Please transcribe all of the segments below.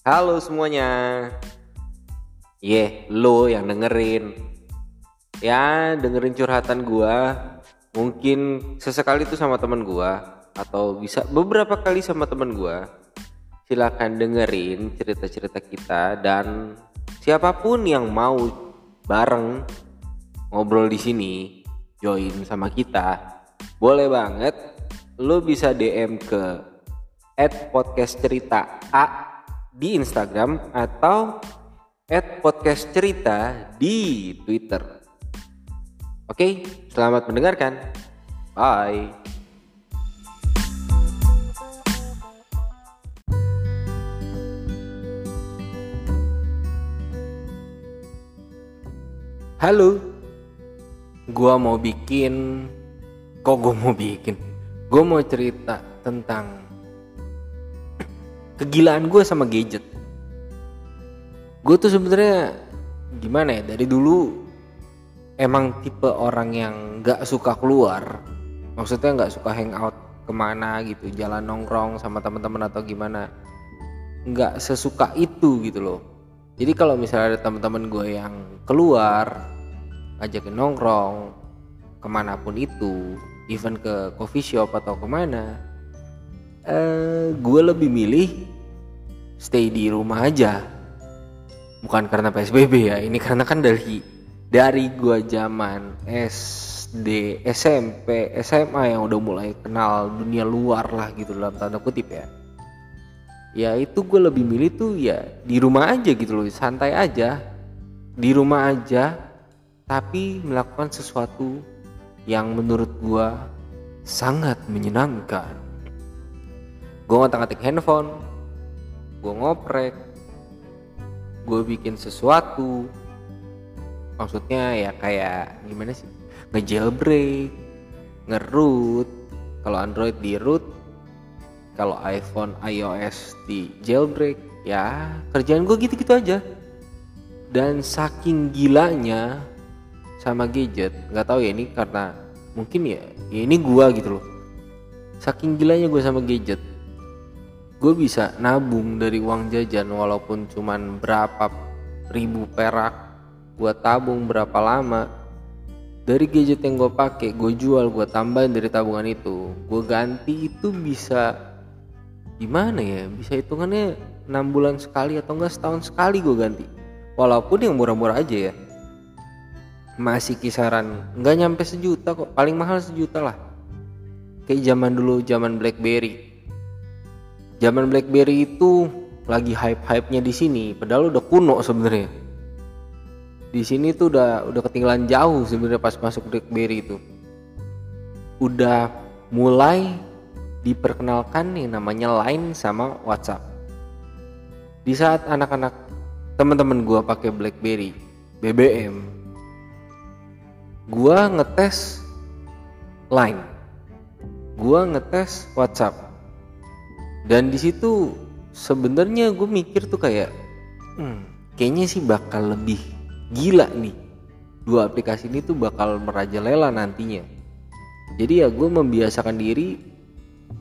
Halo semuanya. Ye, lo yang dengerin. Ya, dengerin curhatan gua. Mungkin sesekali itu sama temen gua atau bisa beberapa kali sama temen gua. Silakan dengerin cerita-cerita kita dan siapa pun yang mau bareng ngobrol di sini, join sama kita, boleh banget. Lo bisa DM ke podcast cerita A di Instagram atau podcast cerita di Twitter. Oke, selamat mendengarkan. Bye. Halo, gua mau bikin, kok gua mau bikin? Gua mau cerita tentang kegilaan gue sama gadget. Gue tuh sebenarnya gimana ya dari dulu emang tipe orang yang nggak suka keluar. Maksudnya nggak suka hangout ke mana gitu jalan nongkrong sama teman-teman atau gimana. Nggak sesuka itu gitu loh. Jadi kalau misalnya ada teman-teman gue yang keluar ngajakin nongkrong ke mana pun itu even ke coffee shop atau ke mana eh, gue lebih milih stay di rumah aja. Bukan karena psbb ya ini karena kan dari dari gue zaman SD SMP SMA yang udah mulai kenal dunia luar lah gitu dalam tanda kutip ya. Ya itu gue lebih milih tuh ya di rumah aja gitu loh santai aja. Di rumah aja tapi melakukan sesuatu yang menurut gue sangat menyenangkan. Gue ngotak-ngatik handphone gue ngoprek gue bikin sesuatu. Maksudnya ya kayak gimana sih? Ngejailbreak ngeroot. Kalau Android di root kalau iPhone iOS di jailbreak ya kerjaan gue gitu-gitu aja. Dan saking gilanya sama gadget nggak tahu ya ini karena mungkin ya, ya ini gue gitu loh. Saking gilanya gue sama gadget gue bisa nabung dari uang jajan walaupun cuman berapa ribu perak. Gue tabung berapa lama dari gadget yang gue pakai gue jual gue tambahin dari tabungan itu gue ganti itu bisa gimana ya? Bisa hitungannya enam bulan sekali atau enggak setahun sekali gue ganti. Walaupun yang murah-murah aja ya. Masih kisaran nggak nyampe sejuta kok paling mahal sejuta lah. Kayak zaman dulu zaman BlackBerry zaman BlackBerry itu lagi hype-hype-nya di sini, padahal udah kuno sebenarnya. Di sini tuh udah udah ketinggalan jauh sebenarnya pas masuk BlackBerry itu. Udah mulai diperkenalkan yang namanya Line sama WhatsApp. Di saat anak-anak teman-teman gua pakai BlackBerry BBM, gua ngetes Line, gua ngetes WhatsApp dan di situ sebenarnya gue mikir tuh kayak hmm, kayaknya sih bakal lebih gila nih. Dua aplikasi ini tuh bakal merajalela nantinya. Jadi ya gue membiasakan diri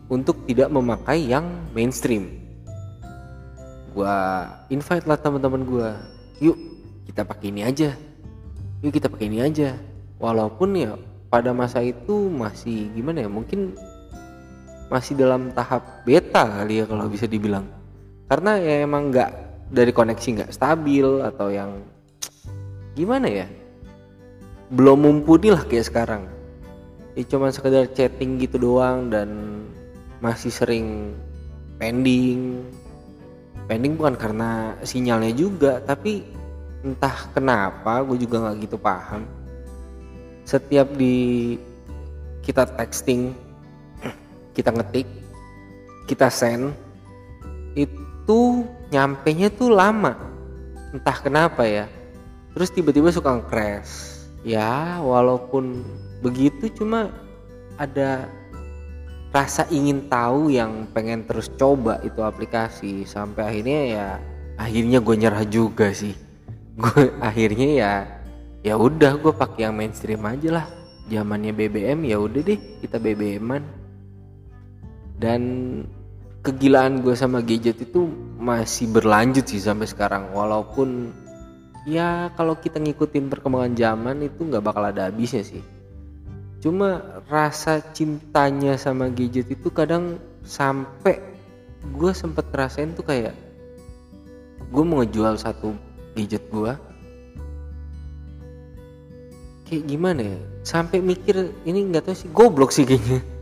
untuk tidak memakai yang mainstream. Gue invite lah teman-teman gue yuk kita pakai ini aja. Yuk kita pakai ini aja. Walaupun ya pada masa itu masih gimana ya mungkin masih dalam tahap beta kali ya kalau bisa dibilang. Karena ya emang nggak dari koneksi nggak stabil atau yang gimana ya? Belum mumpuni lah kayak sekarang. Ya cuma sekedar chatting gitu doang dan masih sering pending. Pending bukan karena sinyalnya juga tapi entah kenapa gue juga nggak gitu paham. Setiap di kita texting kita ngetik kita send itu nyampe nya tuh lama. Entah kenapa ya. Terus tiba-tiba suka crash ya walaupun begitu cuma ada rasa ingin tahu yang pengen terus coba itu aplikasi. Sampai akhirnya ya akhirnya gue nyerah juga sih. Gue akhirnya ya ya udah gue pakai yang mainstream aja lah. Zamannya BBM ya udah deh kita BBM-an dan kegilaan gue sama gadget itu masih berlanjut sih sampai sekarang. Walaupun ya kalau kita ngikutin perkembangan zaman itu nggak bakal ada habisnya sih. Cuma rasa cintanya sama gadget itu kadang sampai gue sempet ngerasain tuh kayak gue mau ngejual satu gadget gue kayak gimana ya? Sampai mikir ini nggak tahu sih goblok sih kayaknya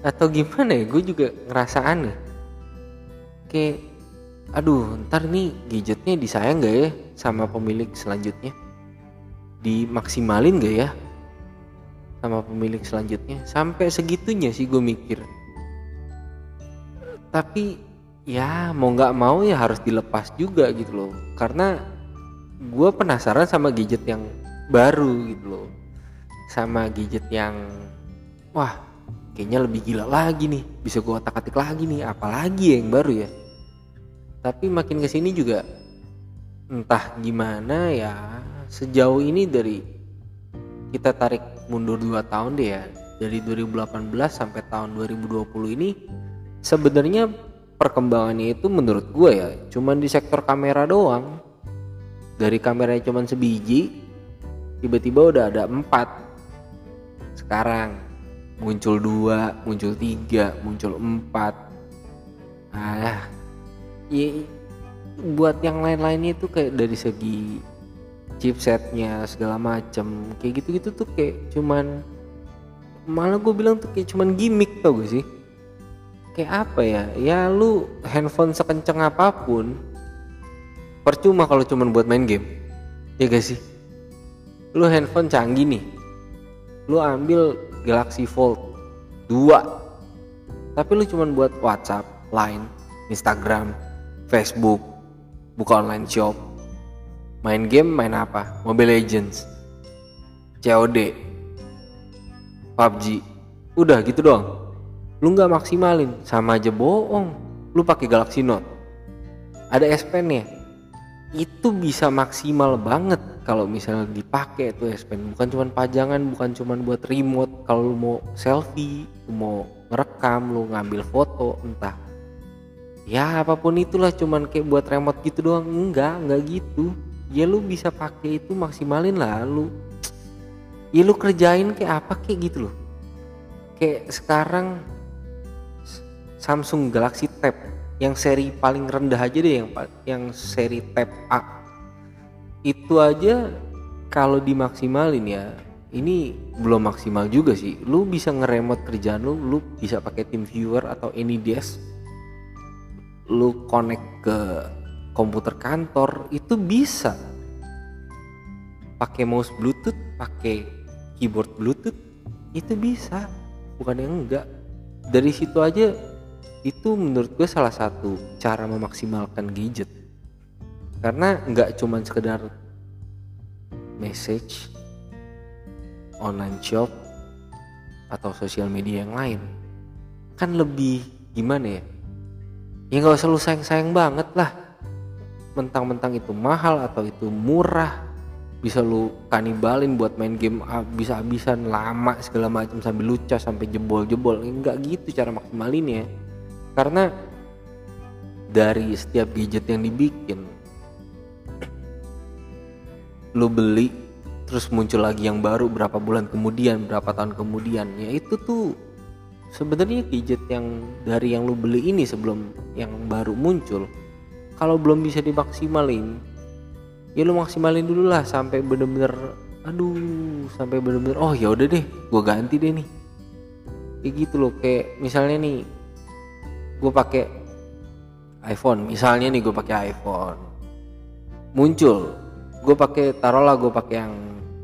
atau gimana ya? Gue juga ngerasa aneh. Kayak aduh ntar nih gadgetnya disayang gak ya sama pemilik selanjutnya? Dimaksimalin gak ya sama pemilik selanjutnya? Sampai segitunya sih gue mikir. Tapi ya mau nggak mau ya harus dilepas juga gitu loh. Karena gue penasaran sama gadget yang baru gitu loh. Sama gadget yang wah kayaknya lebih gila lagi nih bisa gue otak atik lagi nih apalagi ya yang baru ya. Tapi makin ke sini juga entah gimana ya sejauh ini dari kita tarik mundur 2 tahun deh ya dari 2018 sampai tahun 2020 ini sebenarnya perkembangannya itu menurut gue ya cuman di sektor kamera doang. Dari kameranya cuman sebiji tiba-tiba udah ada empat sekarang muncul dua muncul tiga muncul empat. Ah ya buat yang lain-lainnya itu kayak dari segi chipsetnya segala macem. Kayak gitu-gitu tuh kayak cuman malah gue bilang tuh kayak cuman gimmick tau gak sih? Kayak apa ya? Ya lu handphone sekenceng apa pun percuma kalau cuman buat main game. Ya gak sih? Lu handphone canggih nih. Lu ambil Galaxy Fold 2 tapi lu cuman buat WhatsApp, Line, Instagram, Facebook, buka online shop, main game main apa? Mobile Legends, COD, PUBG, udah gitu doang. Lu nggak maksimalin, sama aja bohong. Lu pakai Galaxy Note, ada S Pen ya, itu bisa maksimal banget kalau misalnya dipakai tuh S Pen. Bukan cuma pajangan, bukan cuma buat remote. Kalau lu mau selfie, lu mau ngerekam, lu ngambil foto, entah. Ya apa pun itulah cuman kayak buat remote gitu doang. Enggak enggak gitu. Ya lu bisa pakai itu maksimalin lah. Lu ya lu kerjain kayak apa kayak gitu loh. Kayak sekarang Samsung Galaxy Tab yang seri paling rendah aja deh yang yang seri Tab A. Itu aja kalau dimaksimalin ya ini belum maksimal juga sih. Lu bisa ngeremot kerjaan lu lu bisa pakai TeamViewer atau AnyDesk lu connect ke komputer kantor itu bisa. Pakai mouse bluetooth pakai keyboard bluetooth itu bisa. Bukan yang enggak. Dari situ aja itu menurut gue salah satu cara memaksimalkan gadget. Karena nggak cuman sekedar message online shop atau sosial media yang lain. Kan lebih gimana ya? Ya nggak usah lu sayang-sayang banget lah. Mentang-mentang itu mahal atau itu murah bisa lu kanibalin buat main game bisa habisan lama segala macam sambil luca sampai jebol-jebol. Enggak gitu cara maksimalinnya karena dari setiap gadget yang dibikin lu beli terus muncul lagi yang baru berapa bulan kemudian berapa tahun kemudian ya itu tuh sebenarnya gadget yang dari yang lu beli ini sebelum yang baru muncul kalau belum bisa dimaksimalin ya lu maksimalin dulu lah sampai bener-bener aduh sampai bener-bener oh ya udah deh gue ganti deh nih. Kayak gitu loh kayak misalnya nih gue pakai iPhone. Misalnya nih gue pakai iPhone. Muncul. Gue pakai taruhlah gue pakai yang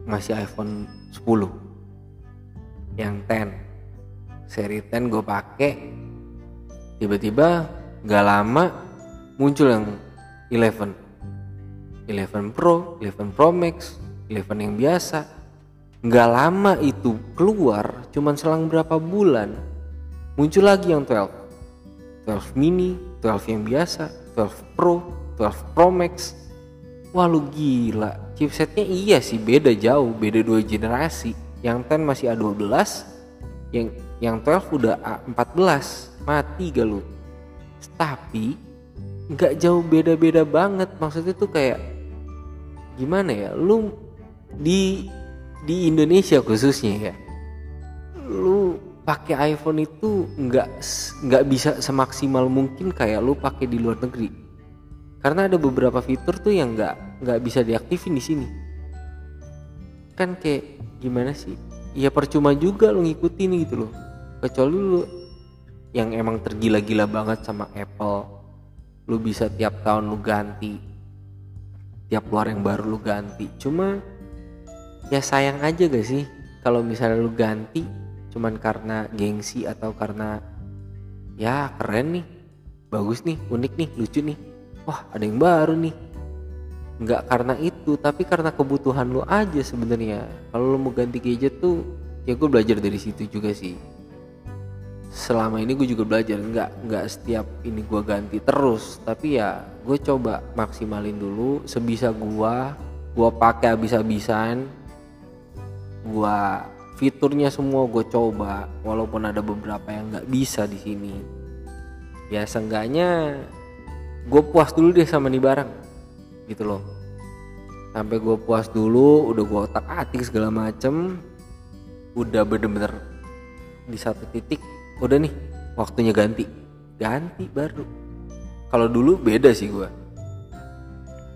masih iPhone 10 yang 10 seri 10 gue pakai. Tiba-tiba nggak lama muncul yang 11 11 Pro 11 Pro Max 11 yang biasa. Nggak lama itu keluar cuman selang berapa bulan muncul lagi yang 12 12 mini 12 yang biasa 12 Pro 12 Pro Max. Wah lu gila. Chipsetnya iya sih beda jauh beda dua generasi. Yang 10 masih A12 yang yang 12 udah A14 mati gak lu? Tapi nggak jauh beda-beda banget. Maksudnya tuh kayak gimana ya? Lu di di Indonesia khususnya ya lu pakai iPhone itu nggak nggak bisa semaksimal mungkin kayak lu pakai di luar negeri. Karena ada beberapa fitur tuh yang nggak nggak bisa diaktifin di sini. Kan kayak gimana sih? Ya percuma juga lu ngikutin gitu loh. Kecuali lu yang emang tergila-gila banget sama Apple lu bisa tiap tahun lu ganti tiap keluar yang baru lu ganti. Cuma ya sayang aja gak sih kalau misalnya lu ganti cuman karena gengsi atau karena ya keren nih bagus nih unik nih lucu nih wah ada yang baru nih. Nggak karena itu tapi karena kebutuhan lu aja sebenarnya. Kalau lu mau ganti gadget tuh ya gue belajar dari situ juga sih. Selama ini gue juga belajar nggak nggak setiap ini gue ganti terus tapi ya gue coba maksimalin dulu sebisa gue gue pakai habis-habisan gue fiturnya semua gue coba walaupun ada beberapa yang nggak bisa di sini. Ya seenggaknya gue puas dulu deh sama nih barang gitu loh. Sampai gue puas dulu udah gue otak atik segala macem udah bener-bener di satu titik udah nih waktunya ganti. Ganti baru. Kalau dulu beda sih gue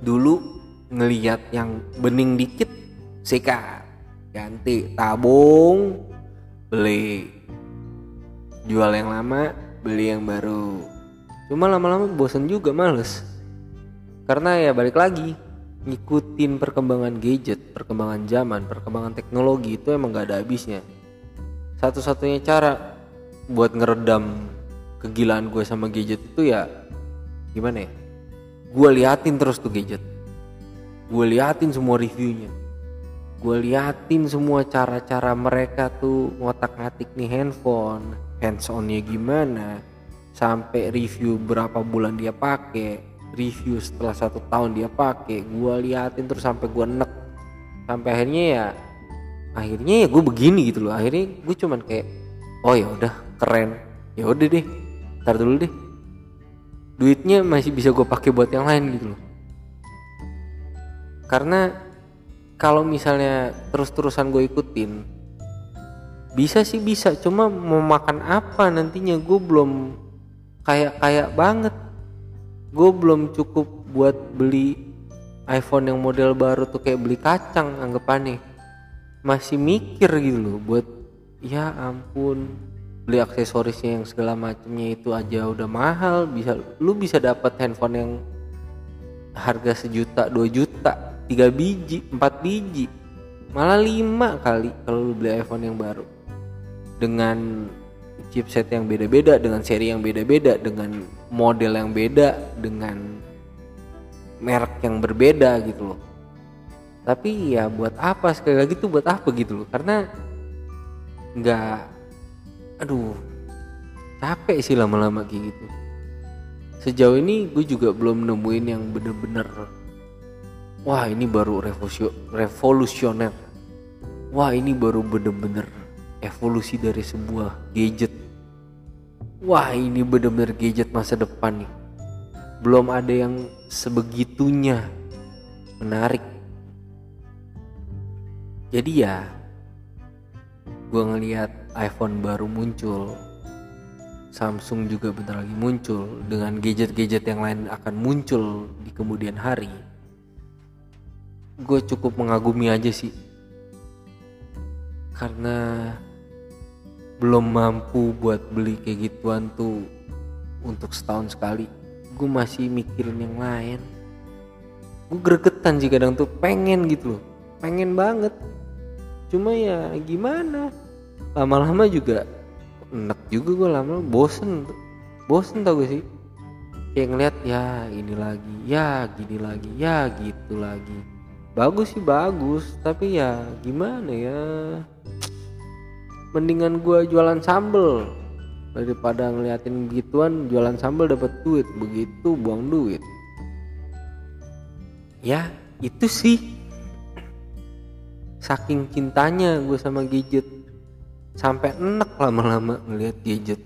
dulu ngeliat yang bening dikit sikat ganti tabung beli. Jual yang lama beli yang baru. Cuma lama-lama bosan juga males. Karena ya balik lagi ngikutin perkembangan gadget perkembangan zaman perkembangan teknologi itu emang gak ada habisnya. Satu-satunya cara buat ngeredam kegilaan gue sama gadget itu ya gimana ya? Gue liatin terus tuh gadget. Gue liatin semua reviewnya gue liatin semua cara-cara mereka tuh ngotak ngatik nih handphone hands onnya gimana sampai review berapa bulan dia pakai review setelah satu tahun dia pakai gue liatin terus sampai gue nek. Sampai akhirnya ya akhirnya ya gue begini gitu loh. Akhirnya gue cuman kayak oh ya udah keren. Ya udah deh ntar dulu deh. Duitnya masih bisa gue pakai buat yang lain gitu loh. Karena kalau misalnya terus-terusan gue ikutin bisa sih bisa. Cuma mau makan apa nantinya? Gue belum kayak kayak banget. Gue belum cukup buat beli iPhone yang model baru tuh kayak beli kacang anggapannya. Masih mikir gitu loh buat ya ampun beli aksesorisnya yang segala macamnya itu aja udah mahal bisa lu bisa dapat handphone yang harga sejuta dua juta tiga biji empat biji malah lima kali kalau lu beli iPhone yang baru. Dengan chipset yang beda-beda dengan seri yang beda-beda dengan model yang beda dengan merek yang berbeda gitu loh. Tapi ya buat apa? Sekali lagi tuh buat apa gitu loh? Karena nggak aduh capek sih lama-lama kayak gitu. Sejauh ini gue juga belum nemuin yang bener-bener wah ini baru revolusioner. Wah ini baru bener-bener evolusi dari sebuah gadget. Wah ini bener-bener gadget masa depan nih. Belum ada yang sebegitunya menarik. Jadi ya gue ngelihat iPhone baru muncul Samsung juga bentar lagi muncul dengan gadget-gadget yang lain akan muncul di kemudian hari gue cukup mengagumi aja sih. Karena belum mampu buat beli kayak gituan tuh untuk setahun sekali. Gue masih mikirin yang lain. Gue gregetan sih kadang tuh pengen gitu loh. Pengen banget. Cuma ya gimana? Lama-lama juga enak juga gue lama bosen bosen tau gue sih. Kayak ngeliat ya ini lagi. Ya gini lagi. Ya gitu lagi bagus sih bagus. Tapi ya gimana ya? Mendingan gue jualan sambel. Daripada ngeliatin gituan jualan sambel dapat duit. Begitu buang duit. Ya itu sih. Saking cintanya gue sama gadget. Sampai enak lama-lama ngelihat gadget.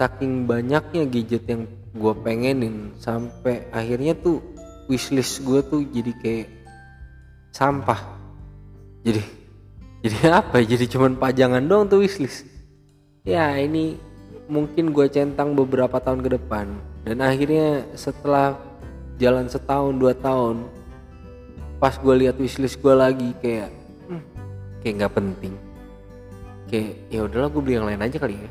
Saking banyaknya gadget yang gue pengenin. Sampai akhirnya tuh wishlist gue tuh jadi kayak sampah. Jadi jadi apa ya? jadi cuman pajangan doang tuh wishlist. Ya ini mungkin gue centang beberapa tahun ke depan. Dan akhirnya setelah jalan setahun dua tahun pas gue lihat wishlist gue lagi kayak hmm, kayak nggak penting. Kayak ya udahlah gue beli yang lain aja kali ya.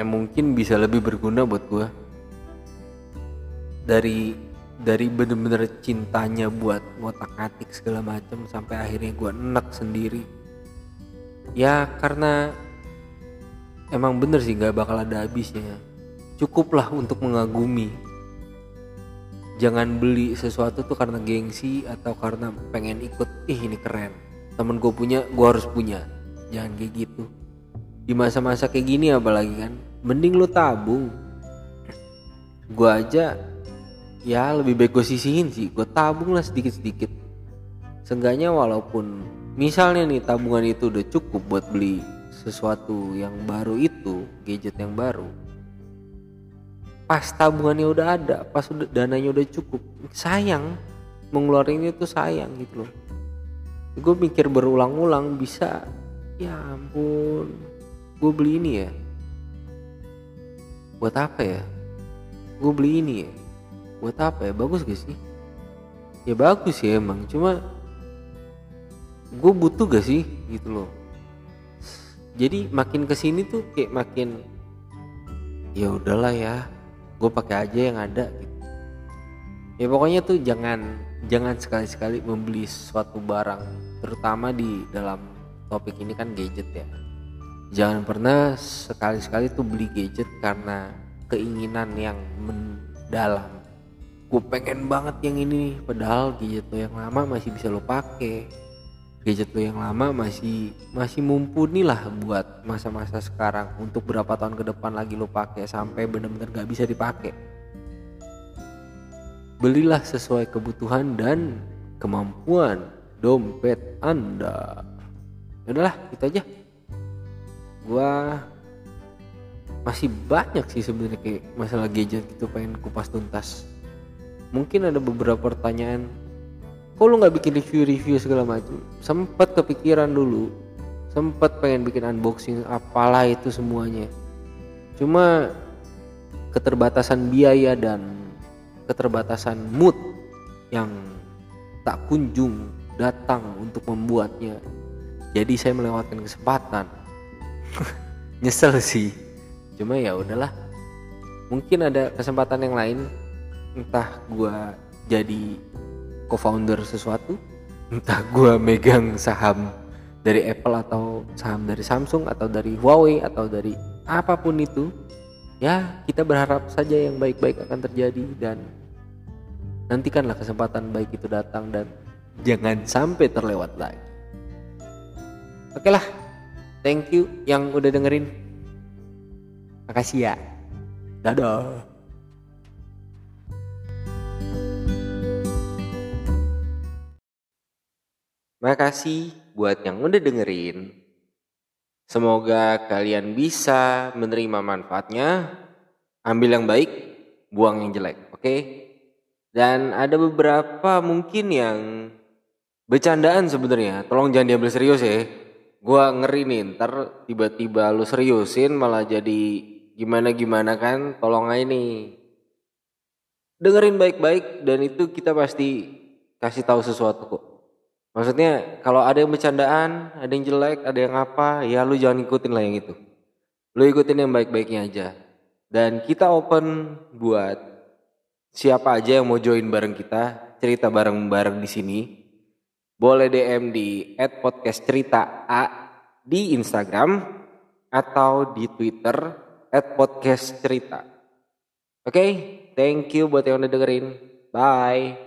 Yang mungkin bisa lebih berguna buat gue dari dari bener-bener cintanya buat ngotak atik segala macam sampai akhirnya gue enak sendiri. Ya karena emang bener sih nggak bakal ada habisnya. Cukuplah untuk mengagumi. Jangan beli sesuatu tuh karena gengsi atau karena pengen ikut ih ini keren. Temen gue punya gue harus punya. Jangan kayak gitu. Di masa-masa kayak gini apalagi kan mending lu tabung. Gue aja ya lebih baik gue sisihin sih. Gue tabung lah sedikit-sedikit. Seenggaknya walaupun misalnya nih tabungan itu udah cukup buat beli sesuatu yang baru itu gadget yang baru pas tabungannya udah ada pas udah dananya udah cukup sayang. Mengeluarkan itu sayang gitu loh. Gue mikir berulang-ulang bisa ya ampun gue beli ini ya. Buat apa ya? Gue beli ini ya buat apa ya? Bagus gak sih? Ya bagus ya emang. Cuma gue butuh gak sih? Gitu loh. Jadi makin ke sini tuh kayak makin ya udahlah ya. Gue pakai aja yang ada gitu. Ya pokoknya tuh jangan jangan sekali-sekali membeli suatu barang terutama di dalam topik ini kan gadget ya. Jangan pernah sekali-sekali tuh beli gadget karena keinginan yang mendalam gue pengen banget yang ini padahal gadget lo yang lama masih bisa lo pakai gadget lo yang lama masih masih mumpuni lah buat masa-masa sekarang untuk berapa tahun ke depan lagi lo pakai sampai bener-bener gak bisa dipakai belilah sesuai kebutuhan dan kemampuan dompet anda. Ya udahlah itu aja. Gua masih banyak sih sebenarnya kayak masalah gadget gitu pengen kupas tuntas mungkin ada beberapa pertanyaan kok lu nggak bikin review-review segala macam? Sempat kepikiran dulu sempat pengen bikin unboxing apalah itu semuanya. Cuma keterbatasan biaya dan keterbatasan mood yang tak kunjung datang untuk membuatnya jadi saya melewatkan kesempatan. Nyesel sih. Cuma ya udahlah. Mungkin ada kesempatan yang lain entah gua jadi co-founder sesuatu entah gua megang saham dari Apple atau saham dari Samsung atau dari Huawei atau dari apa pun itu ya kita berharap saja yang baik-baik akan terjadi dan nantikanlah kesempatan baik itu datang dan jangan sampai terlewat lagi. Oke lah thank you yang udah dengerin. Makasih ya. Dadah Makasih buat yang udah dengerin. Semoga kalian bisa menerima manfaatnya, ambil yang baik, buang yang jelek, oke? Okay? Dan ada beberapa mungkin yang bercandaan sebenarnya. Tolong jangan diambil serius ya. Gua ngeri nih, ntar tiba-tiba lu seriusin malah jadi gimana-gimana kan. Tolong aja nih. Dengerin baik-baik dan itu kita pasti kasih tahu sesuatu kok. Maksudnya kalau ada yang bercandaan, ada yang jelek, ada yang apa, ya lu jangan ikutin lah yang itu. Lu ikutin yang baik-baiknya aja. Dan kita open buat siapa aja yang mau join bareng kita, cerita bareng-bareng di sini. Boleh DM di @podcastcerita_a di Instagram atau di Twitter @podcastcerita. Oke, okay? thank you buat yang udah dengerin. Bye.